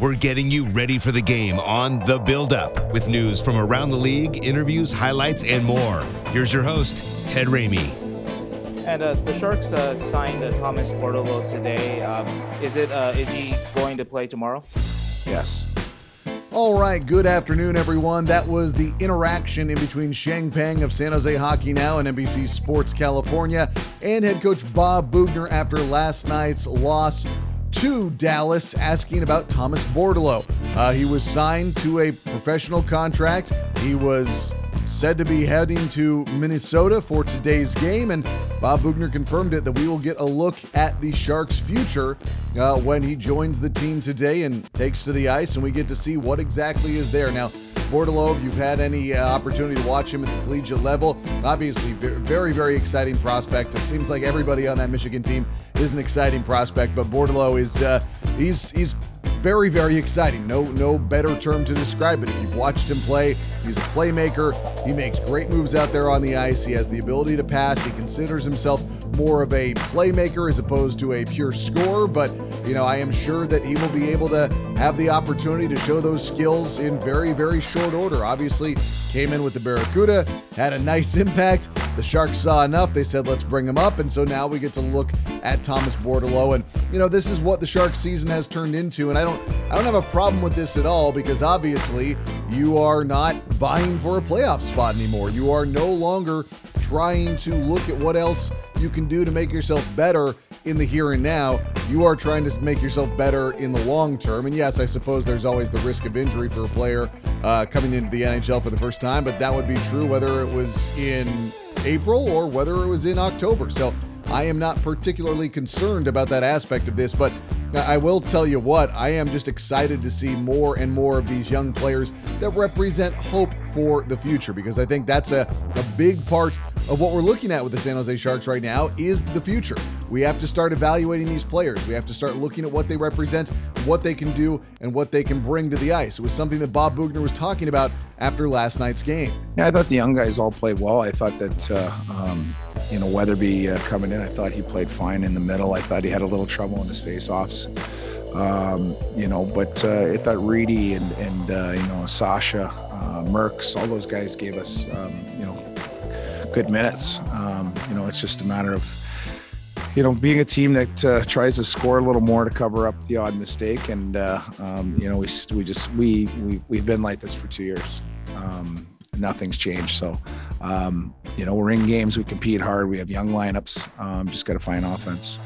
We're getting you ready for the game on The Build Up with news from around the league, interviews, highlights, and more. Here's your host, Ted Ramey. And uh, the Sharks uh, signed uh, Thomas Bordeleau today. Um, is it? Uh, is he going to play tomorrow? Yes. All right, good afternoon, everyone. That was the interaction in between Sheng Peng of San Jose Hockey Now and NBC Sports California and head coach Bob Boughner after last night's loss to Dallas asking about Thomas Bordeleau. Uh, he was signed to a professional contract. He was said to be heading to Minnesota for today's game, and Bob Boughner confirmed it that we will get a look at the Sharks' future uh, when he joins the team today and takes to the ice, and we get to see what exactly is there. Now, Bordeleau, if you've had any uh, opportunity to watch him at the collegiate level, obviously very, very exciting prospect. It seems like everybody on that Michigan team is an exciting prospect, but Bordeleau is uh, he's he's very, very exciting. No, no better term to describe it. If you've watched him play, he's a playmaker. He makes great moves out there on the ice. He has the ability to pass. He considers himself more of a playmaker as opposed to a pure scorer. But, you know, I am sure that he will be able to have the opportunity to show those skills in very, very short order. Obviously, came in with the Barracuda, had a nice impact. The Sharks saw enough. They said, let's bring him up. And so now we get to look at Thomas Bordeleau. And, you know, this is what the Sharks season has turned into. And I don't I don't have a problem with this at all because obviously you are not vying for a playoff spot anymore. You are no longer trying to look at what else you can do to make yourself better in the here and now. You are trying to make yourself better in the long term. And yes, I suppose there's always the risk of injury for a player uh, coming into the NHL for the first time, but that would be true whether it was in April or whether it was in October. So I am not particularly concerned about that aspect of this, but I will tell you what, I am just excited to see more and more of these young players that represent hope for the future because I think that's a, a big part of what we're looking at with the San Jose Sharks right now is the future. We have to start evaluating these players. We have to start looking at what they represent, what they can do, and what they can bring to the ice. It was something that Bob Boughner was talking about after last night's game. Yeah, I thought the young guys all played well. I thought that, uh, um, you know, Weatherby uh, coming in, I thought he played fine in the middle. I thought he had a little trouble in his face-offs. Um, you know, but uh, I thought Reedy and, and uh, you know, Sasha, uh, Merckx, all those guys gave us, um, you know, good minutes. Um, you know, it's just a matter of, you know, being a team that uh, tries to score a little more to cover up the odd mistake. And, uh, um, you know, we, we just, we, we, we've been like this for two years. Um, nothing's changed. So, um, you know, we're in games, we compete hard, we have young lineups, um, just got to find offense.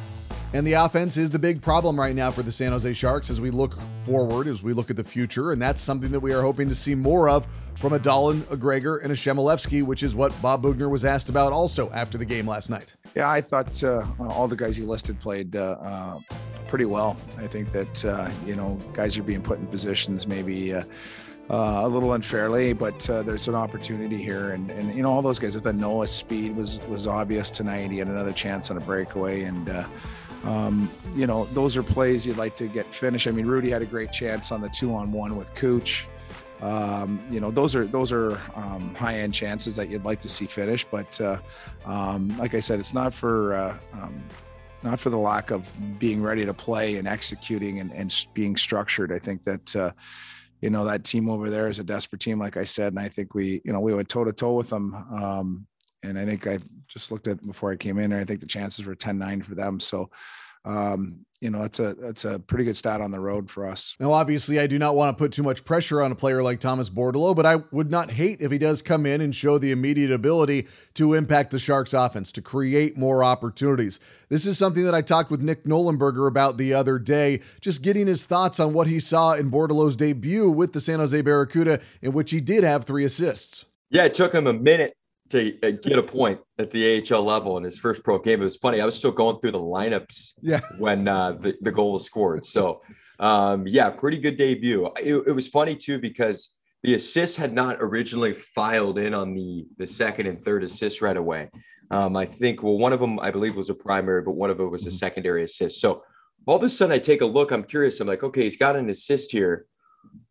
And the offense is the big problem right now for the San Jose Sharks as we look forward, as we look at the future. And that's something that we are hoping to see more of from a Dahlen, a Gregor, and a Chmelevski, which is what Bob Boughner was asked about also after the game last night. Yeah, I thought uh, all the guys he listed played uh, uh, pretty well. I think that, uh, you know, guys are being put in positions maybe. Uh, uh, a little unfairly, but there's an opportunity here, and and you know all those guys. I thought Noah's speed was was obvious tonight. He had another chance on a breakaway, and um, you know, those are plays you'd like to get finished. I mean, Rudy had a great chance on the two on one with Cooch. Um, you know, those are those are um, high end chances that you'd like to see finish. But uh, um, like I said, it's not for uh, um, not for the lack of being ready to play and executing and, and being structured. I think that. Uh, you know that team over there is a desperate team, like I said, and I think we, you know, we went toe to toe with them. Um, and I think I just looked at before I came in, and I think the chances were 10-9 for them. So, um, you know, that's a that's a pretty good stat on the road for us. Now, obviously, I do not want to put too much pressure on a player like Thomas Bordeleau, but I would not hate if he does come in and show the immediate ability to impact the Sharks' offense, to create more opportunities. This is something that I talked with Nick Nollenberger about the other day, just getting his thoughts on what he saw in Bordeleau's debut with the San Jose Barracuda, in which he did have three assists. Yeah, it took him a minute to uh, get a point at the AHL level in his first pro game. It was funny. I was still going through the lineups Yeah. when uh, the, the goal was scored. So, um, yeah, pretty good debut. It, it was funny too because the assist had not originally filed in on the the second and third assist right away. Um, I think well, one of them I believe was a primary, but one of it was a secondary assist. So all of a sudden, I take a look. I'm curious. I'm like, okay, he's got an assist here.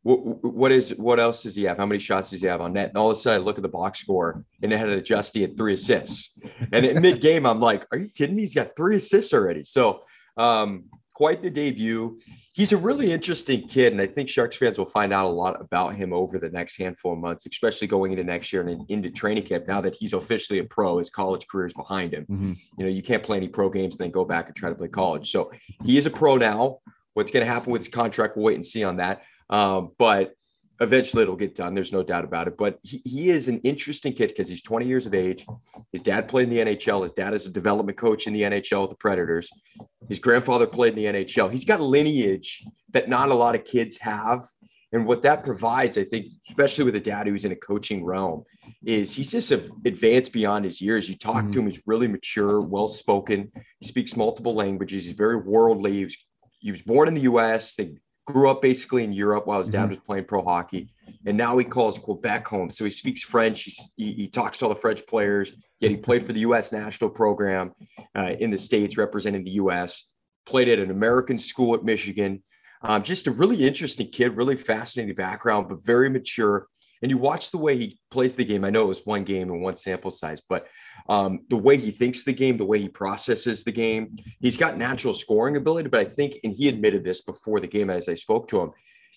What, what is what else does he have? How many shots does he have on net? And all of a sudden, I look at the box score, and it had an Justy at three assists. And at mid game, I'm like, "Are you kidding me? He's got three assists already." So, um, quite the debut. He's a really interesting kid, and I think Sharks fans will find out a lot about him over the next handful of months, especially going into next year and into training camp. Now that he's officially a pro, his college career is behind him. Mhm. You know, you can't play any pro games and then go back and try to play college. So he is a pro now. What's going to happen with his contract, we'll wait and see on that. Um, but eventually it'll get done. There's no doubt about it. But he, he is an interesting kid because he's 20 years of age. His dad played in the NHL. His dad is a development coach in the NHL with the Predators. His grandfather played in the NHL. He's got a lineage that not a lot of kids have. And what that provides, I think, especially with a dad who's in a coaching realm, is he's just advanced beyond his years. You talk to him, he's really mature, well spoken. He speaks multiple languages. He's very worldly. He was, he was born in the US. They grew up basically in Europe while his dad was playing pro hockey. And now he calls Quebec home. So he speaks French. He's, he, he talks to all the French players. Yet he played for the US national program uh, in the States, representing the US. Played at an American school at Michigan. Um, just a really interesting kid, really fascinating background, but very mature. And you watch the way he plays the game. I know it was one game and one sample size, but um, the way he thinks the game, the way he processes the game, he's got natural scoring ability. But I think, and he admitted this before the game as I spoke to him,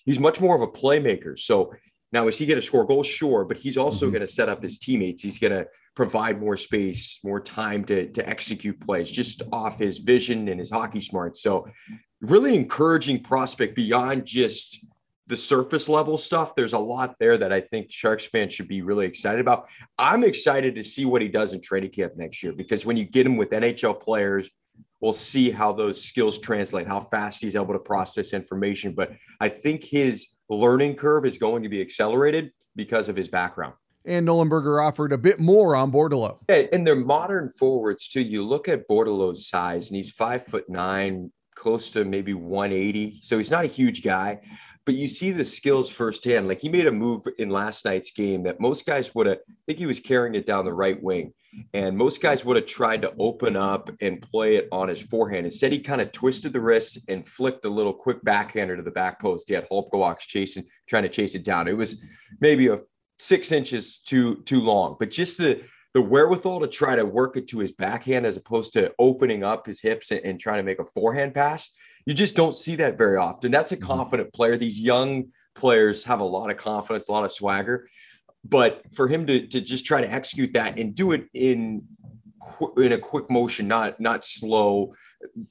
he's much more of a playmaker. So now, is he going to score goals? Sure, but he's also going to set up his teammates. He's going to provide more space, more time to, to execute plays just off his vision and his hockey smarts. So, really encouraging prospect beyond just the surface level stuff. There's a lot there that I think Sharks fans should be really excited about. I'm excited to see what he does in training camp next year because when you get him with NHL players, we'll see how those skills translate, how fast he's able to process information. But I think his learning curve is going to be accelerated because of his background. And Nollenberger offered a bit more on Bordeleau. Yeah, and they're modern forwards too. You look at Bordeleau's size, and he's five foot nine, close to maybe 180. So he's not a huge guy, but you see the skills firsthand. Like he made a move in last night's game that most guys would have, I think he was carrying it down the right wing. And most guys would have tried to open up and play it on his forehand. Instead, he kind of twisted the wrist and flicked a little quick backhander to the back post. He had Holpgawaks chasing, trying to chase it down. It was maybe a six inches too too long, but just the the wherewithal to try to work it to his backhand as opposed to opening up his hips and, and trying to make a forehand pass. You just don't see that very often. That's a mm-hmm. confident player. These young players have a lot of confidence, a lot of swagger. But for him to, to just try to execute that and do it in in a quick motion, not not slow,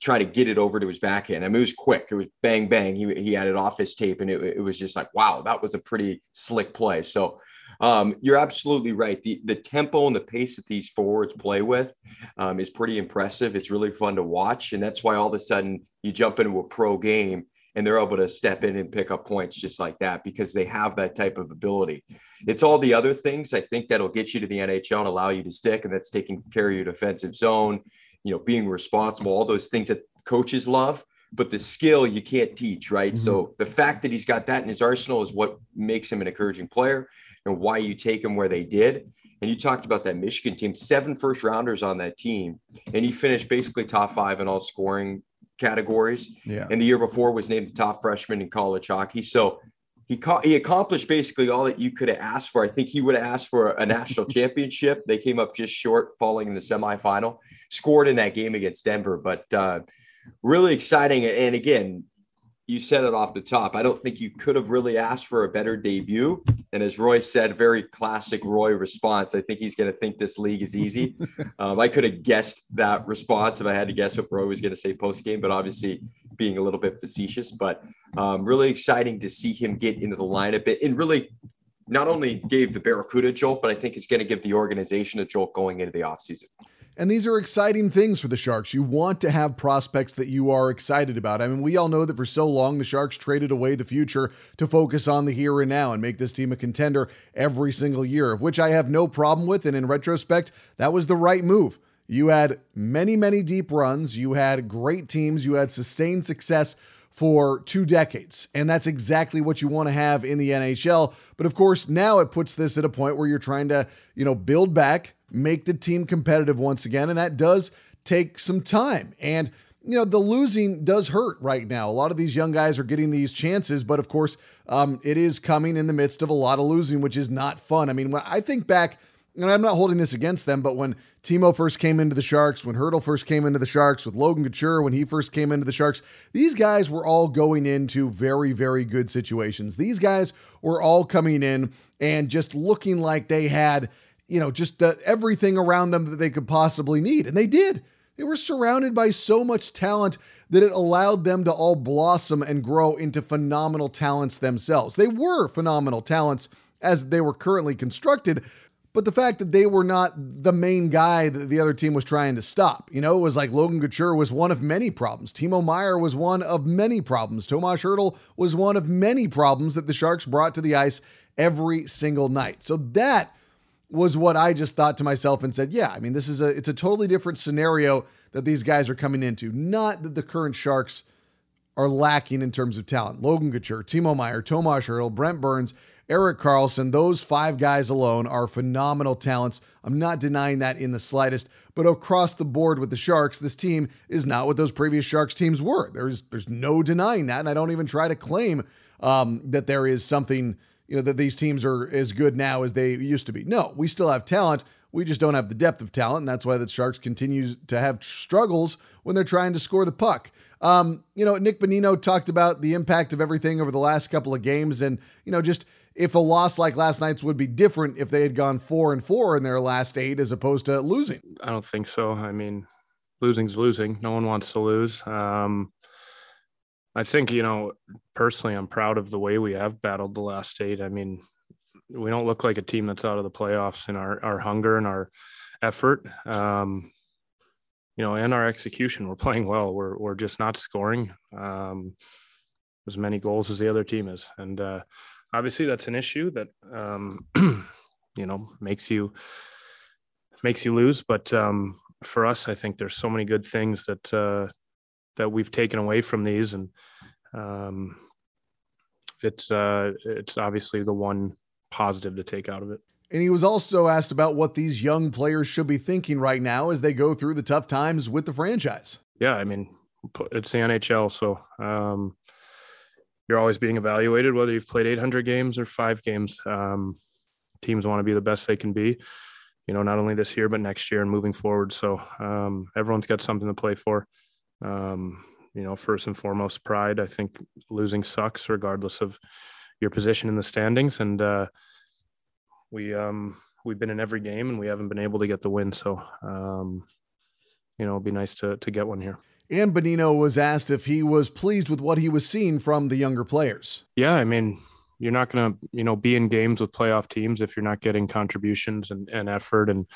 try to get it over to his backhand. I mean, it was quick. It was bang bang. He he had it off his tape, and it, it was just like, wow, that was a pretty slick play. So um, you're absolutely right. The the tempo and the pace that these forwards play with um, is pretty impressive. It's really fun to watch, and that's why all of a sudden you jump into a pro game and they're able to step in and pick up points just like that because they have that type of ability. It's all the other things I think that'll get you to the NHL and allow you to stick, and that's taking care of your defensive zone, you know, being responsible, all those things that coaches love. But the skill you can't teach, right? So the fact that he's got that in his arsenal is what makes him an encouraging player and why you take them where they did. And you talked about that Michigan team, seven first rounders on that team, and he finished basically top five in all scoring categories. Yeah. And the year before was named the top freshman in college hockey. So he ca- he accomplished basically all that you could have asked for. I think he would have asked for a national championship. They came up just short, falling in the semifinal. Scored in that game against Denver, but uh, really exciting. And again, you said it off the top. I don't think you could have really asked for a better debut. And as Roy said, very classic Roy response. I think he's going to think this league is easy. um, I could have guessed that response if I had to guess what Roy was going to say post game, but obviously being a little bit facetious. But um, really exciting to see him get into the lineup and really not only gave the Barracuda jolt, but I think it's going to give the organization a jolt going into the offseason. And these are exciting things for the Sharks. You want to have prospects that you are excited about. I mean, we all know that for so long the Sharks traded away the future to focus on the here and now and make this team a contender every single year, of which I have no problem with. And in retrospect, that was the right move. You had many, many deep runs, you had great teams, you had sustained success for two decades. And that's exactly what you want to have in the NHL. But of course, now it puts this at a point where you're trying to, you know, build back, make the team competitive once again. And that does take some time. And, you know, the losing does hurt right now. A lot of these young guys are getting these chances, but of course, um, it is coming in the midst of a lot of losing, which is not fun. I mean, when I think back, and I'm not holding this against them, but when Timo first came into the Sharks, when Hertl first came into the Sharks, with Logan Couture when he first came into the Sharks, these guys were all going into very, very good situations. These guys were all coming in and just looking like they had, you know, just everything around them that they could possibly need. And they did. They were surrounded by so much talent that it allowed them to all blossom and grow into phenomenal talents themselves. They were phenomenal talents as they were currently constructed, but the fact that they were not the main guy that the other team was trying to stop, you know, it was like Logan Couture was one of many problems. Timo Meier was one of many problems. Tomas Hertl was one of many problems that the Sharks brought to the ice every single night. So that was what I just thought to myself and said, yeah, I mean, this is a it's a totally different scenario that these guys are coming into. Not that the current Sharks are lacking in terms of talent. Logan Couture, Timo Meier, Tomas Hertl, Brent Burns, Erik Karlsson, those five guys alone are phenomenal talents. I'm not denying that in the slightest. But across the board with the Sharks, this team is not what those previous Sharks teams were. There's there's no denying that, and I don't even try to claim um, that there is something you know that these teams are as good now as they used to be. No, we still have talent. We just don't have the depth of talent, and that's why the Sharks continue to have struggles when they're trying to score the puck. Um, you know, Nick Bonino talked about the impact of everything over the last couple of games, and you know, just if a loss like last night's would be different if they had gone four and four in their last eight as opposed to losing. I don't think so. I mean, losing's losing. No one wants to lose. Um, I think, you know, personally, I'm proud of the way we have battled the last eight. I mean, we don't look like a team that's out of the playoffs in our, our hunger and our effort. Um, you know, and our execution. We're playing well. We're, we're just not scoring um, as many goals as the other team is. And, uh, obviously that's an issue that um, you know makes you makes you lose. But um, for us, I think there's so many good things that uh, that we've taken away from these, and um, it's uh, it's obviously the one positive to take out of it. And he was also asked about what these young players should be thinking right now as they go through the tough times with the franchise. Yeah, I mean, it's the NHL, so um, you're always being evaluated, whether you've played 800 games or five games. Um, teams want to be the best they can be, you know, not only this year, but next year and moving forward. So um, everyone's got something to play for. Um, you know, first and foremost, pride. I think losing sucks regardless of your position in the standings. And uh, we, um, we've been in every game and we haven't been able to get the win. So, um, you know, it'd be nice to, to get one here. And Bonino was asked if he was pleased with what he was seeing from the younger players. Yeah, I mean, you're not going to, you know, be in games with playoff teams if you're not getting contributions and, and effort and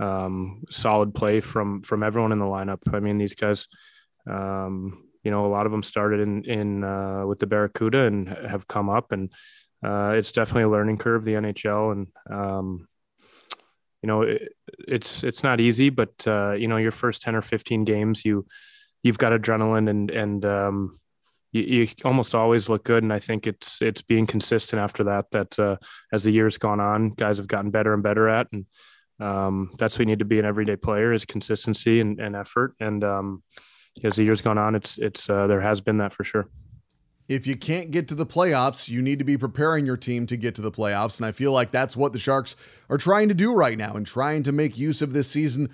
um, solid play from from everyone in the lineup. I mean, these guys, um, you know, a lot of them started in in uh, with the Barracuda and have come up, and uh, it's definitely a learning curve. The NHL and um, you know, it, it's it's not easy, but uh, you know, your first ten or fifteen games, you you've got adrenaline and and um, you, you, almost always look good. And I think it's it's being consistent after that. That uh, as the years gone on, guys have gotten better and better at, and um, that's what you need to be an everyday player is consistency and, and effort. And um, as the years gone on, it's it's uh, there has been that for sure. If you can't get to the playoffs, you need to be preparing your team to get to the playoffs. And I feel like that's what the Sharks are trying to do right now and trying to make use of this season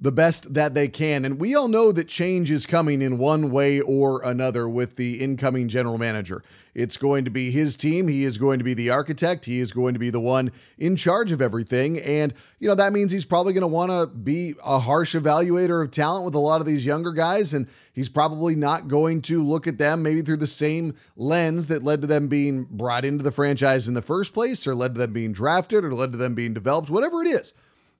the best that they can. And we all know that change is coming in one way or another with the incoming general manager. It's going to be his team. He is going to be the architect. He is going to be the one in charge of everything. And, you know, that means he's probably going to want to be a harsh evaluator of talent with a lot of these younger guys. And he's probably not going to look at them maybe through the same lens that led to them being brought into the franchise in the first place or led to them being drafted or led to them being developed, whatever it is.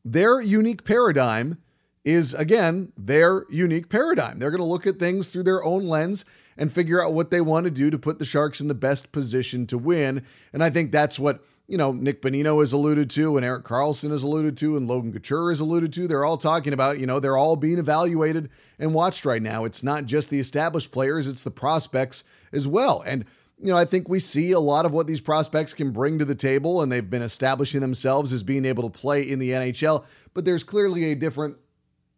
Their unique paradigm is again their unique paradigm. They're going to look at things through their own lens and figure out what they want to do to put the Sharks in the best position to win. And I think that's what, you know, Nick Bonino has alluded to and Erik Karlsson has alluded to and Logan Couture has alluded to. They're all talking about, you know, they're all being evaluated and watched right now. It's not just the established players, it's the prospects as well. And you know, I think we see a lot of what these prospects can bring to the table, and they've been establishing themselves as being able to play in the NHL. But there's clearly a different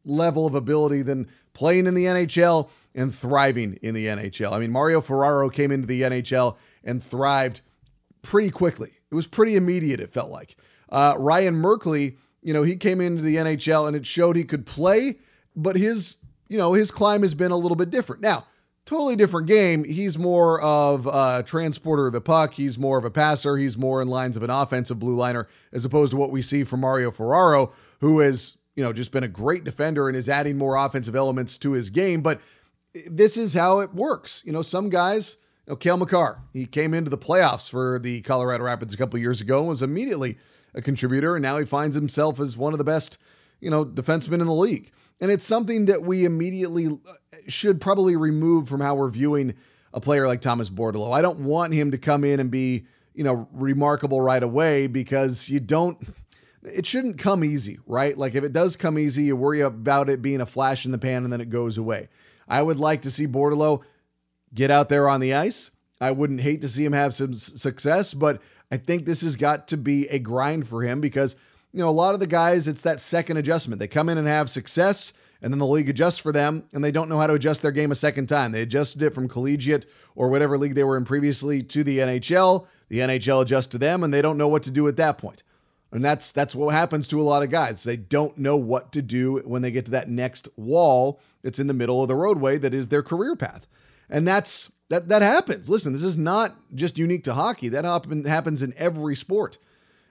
level of ability than playing in the NHL and thriving in the NHL. I mean, Mario Ferraro came into the NHL and thrived pretty quickly. It was pretty immediate, it felt like. Uh, Ryan Merkley, you know, he came into the NHL and it showed he could play, but his, you know, his climb has been a little bit different. Now, totally different game. He's more of a transporter of the puck. He's more of a passer. He's more in lines of an offensive blue liner as opposed to what we see from Mario Ferraro, who has, you know, just been a great defender and is adding more offensive elements to his game. But this is how it works. You know, some guys, you know, Cale Makar, he came into the playoffs for the Colorado Rapids a couple years ago and was immediately a contributor. And now he finds himself as one of the best, you know, defensemen in the league. And it's something that we immediately uh, should probably remove from how we're viewing a player like Thomas Bordeleau. I don't want him to come in and be, you know, remarkable right away because you don't it shouldn't come easy, right? Like if it does come easy, you worry about it being a flash in the pan and then it goes away. I would like to see Bordeleau get out there on the ice. I wouldn't hate to see him have some success, but I think this has got to be a grind for him because you know, a lot of the guys, it's that second adjustment. They come in and have success, and then the league adjusts for them, and they don't know how to adjust their game a second time. They adjusted it from collegiate or whatever league they were in previously to the NHL. The NHL adjusts to them, and they don't know what to do at that point. And that's that's what happens to a lot of guys. They don't know what to do when they get to that next wall that's in the middle of the roadway that is their career path. And that's that that happens. Listen, this is not just unique to hockey. That happens happens in every sport.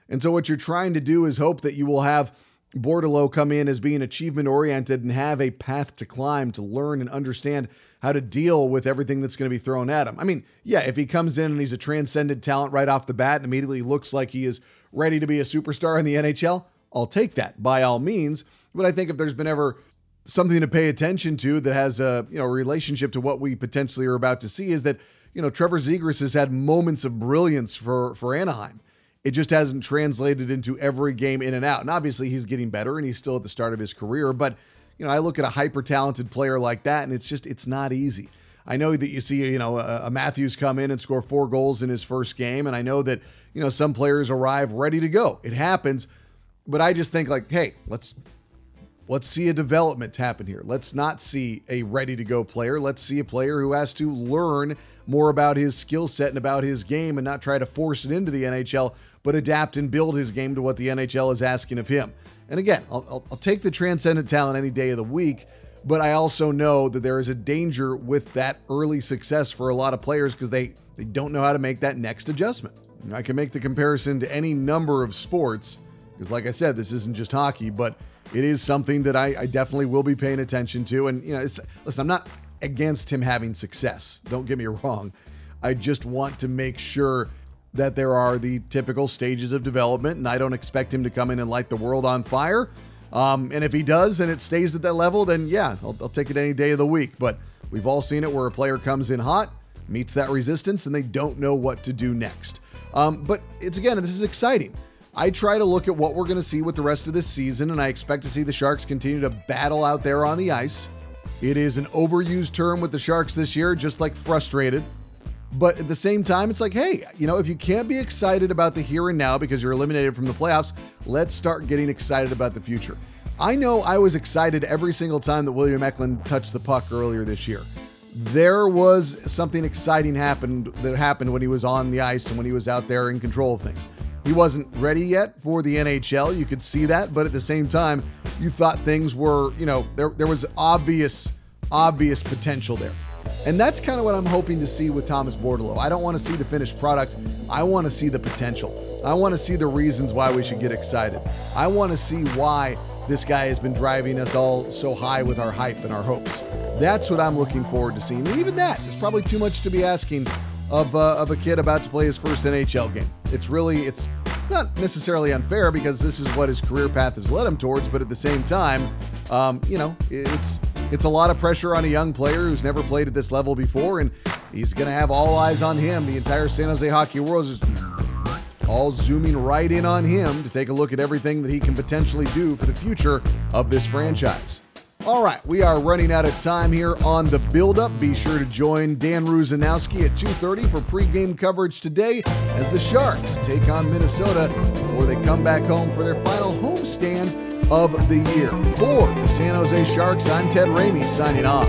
And so what you're trying to do is hope that you will have Bordeleau come in as being achievement oriented and have a path to climb to learn and understand how to deal with everything that's going to be thrown at him. I mean, yeah, if he comes in and he's a transcendent talent right off the bat and immediately looks like he is ready to be a superstar in the NHL, I'll take that by all means. But I think if there's been ever something to pay attention to that has a you know relationship to what we potentially are about to see is that you know Trevor Zegras has had moments of brilliance for for Anaheim. It just hasn't translated into every game in and out. And obviously, he's getting better and he's still at the start of his career. But, you know, I look at a hyper talented player like that and it's just, it's not easy. I know that you see, you know, a, a, Matthews come in and score four goals in his first game. And I know that, you know, some players arrive ready to go. It happens. But I just think, like, hey, let's let's see a development happen here. Let's not see a ready to go player. Let's see a player who has to learn more about his skill set and about his game and not try to force it into the NHL but adapt and build his game to what the NHL is asking of him. And again, I'll, I'll, take the transcendent talent any day of the week, but I also know that there is a danger with that early success for a lot of players because they, they don't know how to make that next adjustment. I can make the comparison to any number of sports because, like I said, this isn't just hockey, but it is something that I, I definitely will be paying attention to. And, you know, listen, I'm not against him having success. Don't get me wrong. I just want to make sure that there are the typical stages of development, and I don't expect him to come in and light the world on fire. Um, and if he does and it stays at that level, then yeah, I'll, I'll take it any day of the week. But we've all seen it where a player comes in hot, meets that resistance, and they don't know what to do next. Um, but it's again, this is exciting. I try to look at what we're going to see with the rest of this season, and I expect to see the Sharks continue to battle out there on the ice. It is an overused term with the Sharks this year, just like frustrated. But at the same time, it's like, hey, you know, if you can't be excited about the here and now because you're eliminated from the playoffs, let's start getting excited about the future. I know I was excited every single time that William Eklund touched the puck earlier this year. There was something exciting happened that happened when he was on the ice and when he was out there in control of things. He wasn't ready yet for the NHL. You could see that, but at the same time, you thought things were, you know, there there was obvious obvious potential there. And that's kind of what I'm hoping to see with Thomas Bordeleau. I don't want to see the finished product. I want to see the potential. I want to see the reasons why we should get excited. I want to see why this guy has been driving us all so high with our hype and our hopes. That's what I'm looking forward to seeing. And even that is probably too much to be asking of, uh, of a kid about to play his first NHL game. It's really it's not necessarily unfair because this is what his career path has led him towards, but at the same time, um, you know, it's it's a lot of pressure on a young player who's never played at this level before, and he's going to have all eyes on him. The entire San Jose hockey world is all zooming right in on him to take a look at everything that he can potentially do for the future of this franchise. All right, we are running out of time here on the build-up. Be sure to join Dan Rusanowsky at 2:30 for pregame coverage today as the Sharks take on Minnesota before they come back home for their final homestand of the year. For the San Jose Sharks, I'm Ted Ramey signing off.